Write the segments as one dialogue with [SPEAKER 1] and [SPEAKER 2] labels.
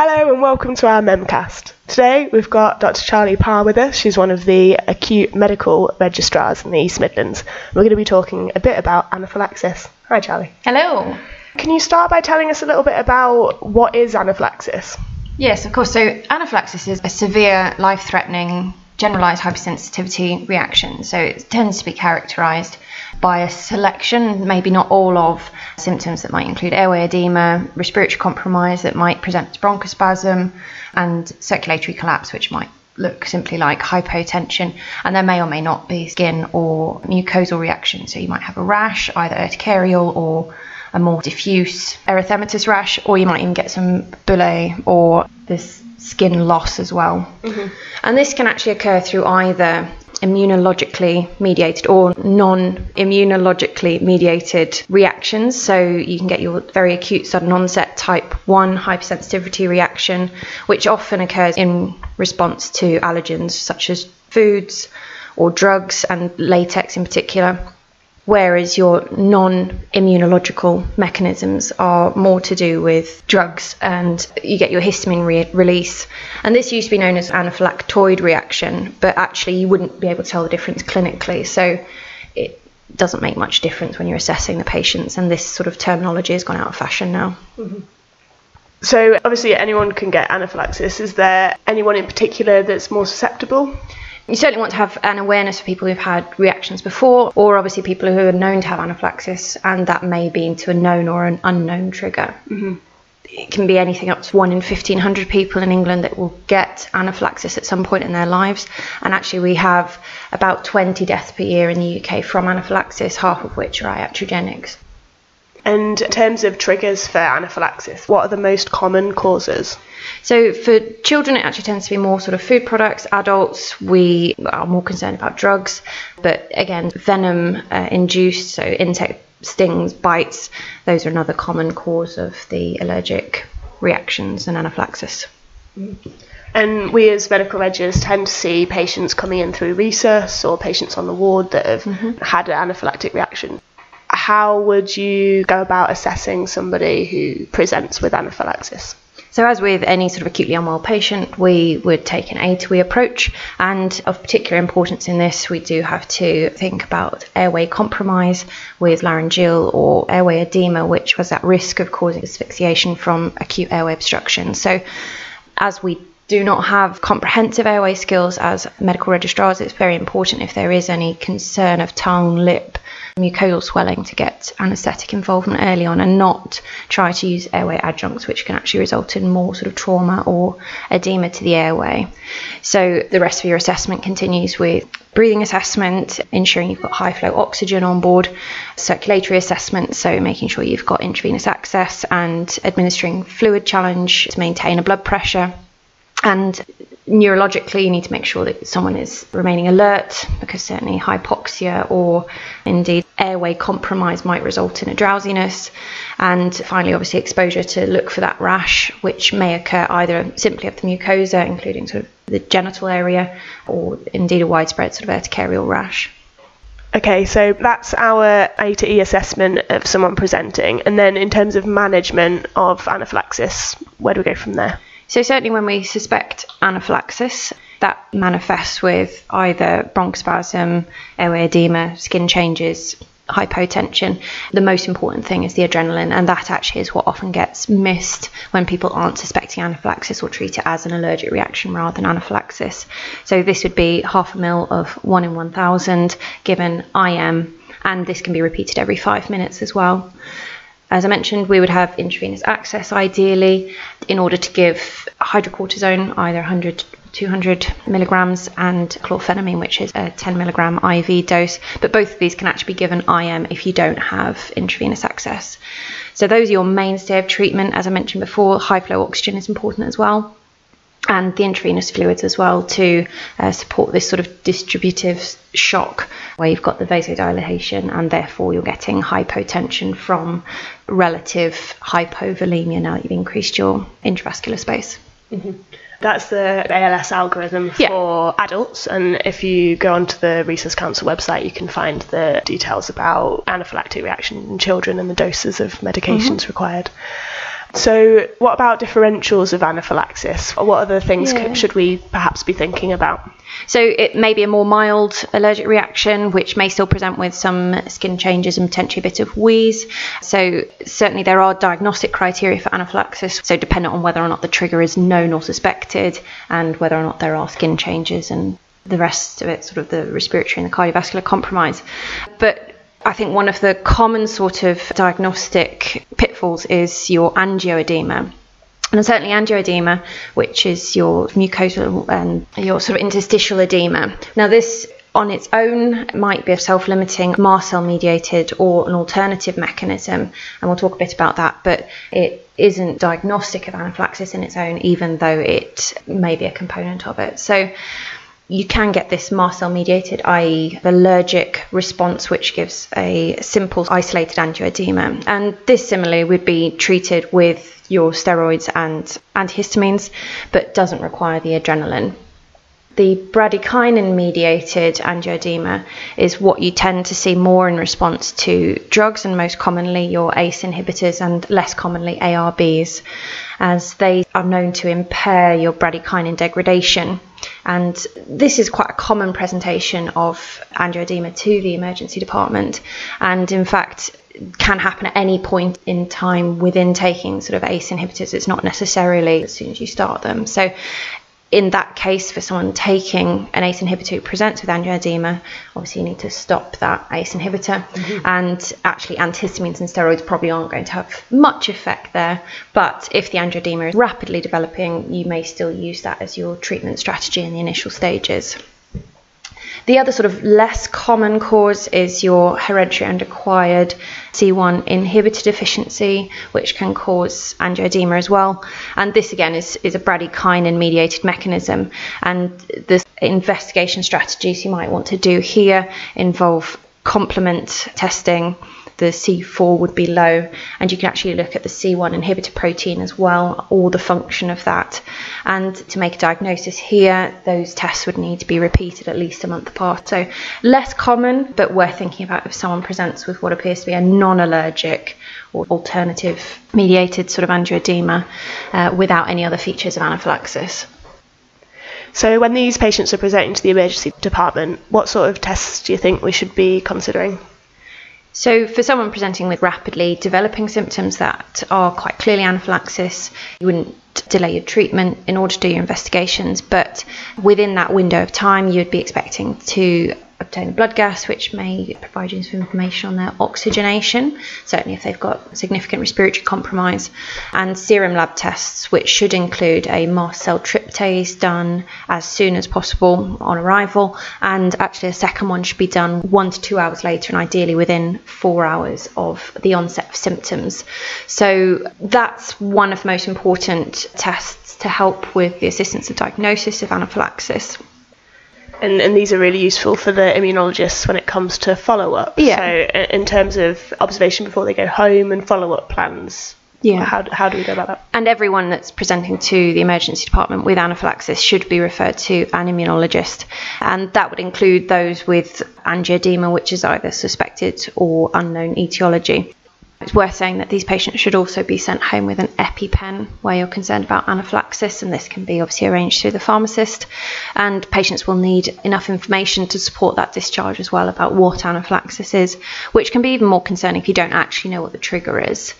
[SPEAKER 1] Hello and welcome to our Memcast. Today we've got Dr. Charlie Parr with us. She's one of the acute medical registrars in the East Midlands. We're going to be talking a bit about anaphylaxis. Hi, Charlie.
[SPEAKER 2] Hello.
[SPEAKER 1] Can you start by telling us a little bit about what is anaphylaxis?
[SPEAKER 2] Yes, of course. So, anaphylaxis is a severe, life threatening, generalized hypersensitivity reaction. So, it tends to be characterized by a selection, maybe not all of symptoms that might include airway edema, respiratory compromise that might present as bronchospasm, and circulatory collapse, which might look simply like hypotension. And there may or may not be skin or mucosal reaction. So, you might have a rash, either urticarial or a more diffuse erythematous rash, or you might even get some bullae or this skin loss as well. Mm-hmm. And this can actually occur through either immunologically mediated or non immunologically mediated reactions. So you can get your very acute sudden onset type 1 hypersensitivity reaction, which often occurs in response to allergens such as foods or drugs and latex in particular whereas your non immunological mechanisms are more to do with drugs and you get your histamine re- release. And this used to be known as anaphylactoid reaction, but actually you wouldn't be able to tell the difference clinically. So it doesn't make much difference when you're assessing the patients, and this sort of terminology has gone out of fashion now. Mm-hmm.
[SPEAKER 1] So, obviously, anyone can get anaphylaxis. Is there anyone in particular that's more susceptible?
[SPEAKER 2] You certainly want to have an awareness for people who've had reactions before, or obviously people who are known to have anaphylaxis, and that may be into a known or an unknown trigger. Mm-hmm. It can be anything up to one in 1,500 people in England that will get anaphylaxis at some point in their lives. And actually, we have about 20 deaths per year in the UK from anaphylaxis, half of which are iatrogenics.
[SPEAKER 1] And in terms of triggers for anaphylaxis, what are the most common causes?
[SPEAKER 2] So for children, it actually tends to be more sort of food products. Adults, we are more concerned about drugs. But again, venom uh, induced, so insect stings, bites, those are another common cause of the allergic reactions and anaphylaxis.
[SPEAKER 1] And we as medical registrars tend to see patients coming in through resus or patients on the ward that have mm-hmm. had an anaphylactic reaction how would you go about assessing somebody who presents with anaphylaxis?
[SPEAKER 2] So, as with any sort of acutely unwell patient, we would take an A to E approach. And of particular importance in this, we do have to think about airway compromise with laryngeal or airway edema, which was at risk of causing asphyxiation from acute airway obstruction. So, as we do not have comprehensive airway skills as medical registrars, it's very important if there is any concern of tongue, lip, mucosal swelling to get anaesthetic involvement early on and not try to use airway adjuncts, which can actually result in more sort of trauma or edema to the airway. So the rest of your assessment continues with breathing assessment, ensuring you've got high flow oxygen on board, circulatory assessment, so making sure you've got intravenous access, and administering fluid challenge to maintain a blood pressure. And neurologically, you need to make sure that someone is remaining alert because certainly hypoxia or indeed airway compromise might result in a drowsiness. And finally, obviously, exposure to look for that rash, which may occur either simply up the mucosa, including sort of the genital area, or indeed a widespread sort of urticarial rash.
[SPEAKER 1] Okay, so that's our A to E assessment of someone presenting. And then in terms of management of anaphylaxis, where do we go from there?
[SPEAKER 2] So, certainly when we suspect anaphylaxis, that manifests with either bronchospasm, airway edema, skin changes, hypotension. The most important thing is the adrenaline, and that actually is what often gets missed when people aren't suspecting anaphylaxis or treat it as an allergic reaction rather than anaphylaxis. So, this would be half a mil of 1 in 1000 given IM, and this can be repeated every five minutes as well. As I mentioned, we would have intravenous access ideally in order to give hydrocortisone, either 100 200 milligrams, and chlorphenamine, which is a 10 milligram IV dose. But both of these can actually be given IM if you don't have intravenous access. So, those are your mainstay of treatment. As I mentioned before, high flow oxygen is important as well and the intravenous fluids as well to uh, support this sort of distributive shock where you've got the vasodilation and therefore you're getting hypotension from relative hypovolemia now that you've increased your intravascular space.
[SPEAKER 1] Mm-hmm. That's the ALS algorithm for adults, and if you go onto the Resus Council website, you can find the details about anaphylactic reaction in children and the doses of medications mm-hmm. required. So, what about differentials of anaphylaxis? What other things
[SPEAKER 2] Yeah.
[SPEAKER 1] should we perhaps be thinking about?
[SPEAKER 2] So it may be a more mild allergic reaction, which may still present with some skin changes and potentially a bit of wheeze. So certainly there are diagnostic criteria for anaphylaxis. So dependent on whether or not the trigger is known or suspected, and whether or not there are skin changes and the rest of it, sort of the respiratory and the cardiovascular compromise. But I think one of the common sort of diagnostic pitfalls is your angioedema. And certainly angioedema, which is your mucosal and your sort of interstitial edema. Now, this on its own might be a self limiting mast cell mediated or an alternative mechanism, and we'll talk a bit about that, but it isn't diagnostic of anaphylaxis in its own, even though it may be a component of it. So, you can get this mast cell mediated, i.e., allergic response, which gives a simple isolated angioedema. And this similarly would be treated with your steroids and antihistamines, but doesn't require the adrenaline. The bradykinin mediated angioedema is what you tend to see more in response to drugs, and most commonly your ACE inhibitors and less commonly ARBs, as they are known to impair your bradykinin degradation. And this is quite a common presentation of angioedema to the emergency department, and in fact, can happen at any point in time within taking sort of ACE inhibitors. It's not necessarily as soon as you start them. So, in that case, for someone taking an ACE inhibitor who presents with angioedema, obviously you need to stop that ACE inhibitor. Mm-hmm. And actually, antihistamines and steroids probably aren't going to have much effect there. But if the angioedema is rapidly developing, you may still use that as your treatment strategy in the initial stages. The other sort of less common cause is your hereditary and acquired C1 inhibitor deficiency, which can cause angioedema as well. And this again is, is a bradykinin mediated mechanism. And the investigation strategies you might want to do here involve complement testing. The C4 would be low, and you can actually look at the C1 inhibitor protein as well, or the function of that. And to make a diagnosis here, those tests would need to be repeated at least a month apart. So, less common, but worth thinking about if someone presents with what appears to be a non allergic or alternative mediated sort of angioedema uh, without any other features of anaphylaxis.
[SPEAKER 1] So, when these patients are presenting to the emergency department, what sort of tests do you think we should be considering?
[SPEAKER 2] So, for someone presenting with rapidly developing symptoms that are quite clearly anaphylaxis, you wouldn't delay your treatment in order to do your investigations, but within that window of time, you'd be expecting to obtain a blood gas, which may provide you some information on their oxygenation, certainly if they've got significant respiratory compromise, and serum lab tests, which should include a mast cell tryptase done as soon as possible on arrival, and actually a second one should be done one to two hours later, and ideally within four hours of the onset of symptoms. So that's one of the most important tests to help with the assistance of diagnosis of anaphylaxis.
[SPEAKER 1] And, and these are really useful for the immunologists when it comes to follow up.
[SPEAKER 2] Yeah.
[SPEAKER 1] So, in terms of observation before they go home and follow up plans,
[SPEAKER 2] Yeah.
[SPEAKER 1] how, how do we go about that?
[SPEAKER 2] And everyone that's presenting to the emergency department with anaphylaxis should be referred to an immunologist. And that would include those with angioedema, which is either suspected or unknown etiology. It's worth saying that these patients should also be sent home with an EpiPen where you're concerned about anaphylaxis, and this can be obviously arranged through the pharmacist. And patients will need enough information to support that discharge as well about what anaphylaxis is, which can be even more concerning if you don't actually know what the trigger is.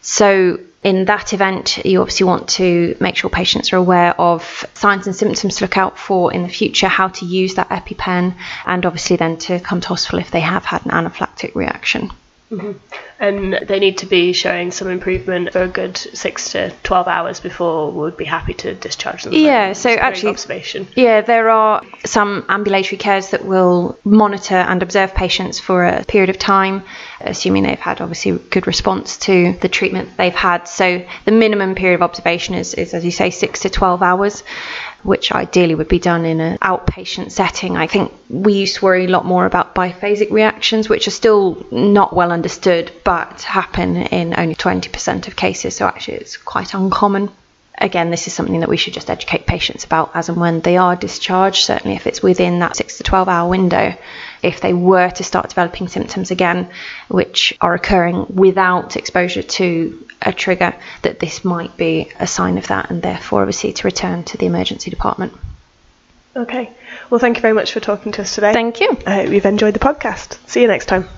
[SPEAKER 2] So, in that event, you obviously want to make sure patients are aware of signs and symptoms to look out for in the future, how to use that EpiPen, and obviously then to come to hospital if they have had an anaphylactic reaction. Mm-hmm.
[SPEAKER 1] And they need to be showing some improvement for a good six to 12 hours before we would be happy to discharge them.
[SPEAKER 2] Yeah, so actually-
[SPEAKER 1] observation.
[SPEAKER 2] Yeah, there are some ambulatory cares that will monitor and observe patients for a period of time, assuming they've had obviously good response to the treatment they've had. So the minimum period of observation is, is as you say, six to 12 hours, which ideally would be done in an outpatient setting. I think we used to worry a lot more about biphasic reactions, which are still not well understood, but happen in only 20% of cases. So actually, it's quite uncommon. again, this is something that we should just educate patients about as and when they are discharged, certainly if it's within that 6 to 12 hour window. If they were to start developing symptoms again, which are occurring without exposure to a trigger, that this might be a sign of that, and therefore, obviously, to return to the emergency department.
[SPEAKER 1] Okay. Well, thank you very much for talking to us today.
[SPEAKER 2] Thank you.
[SPEAKER 1] I hope you've enjoyed the podcast. See you next time.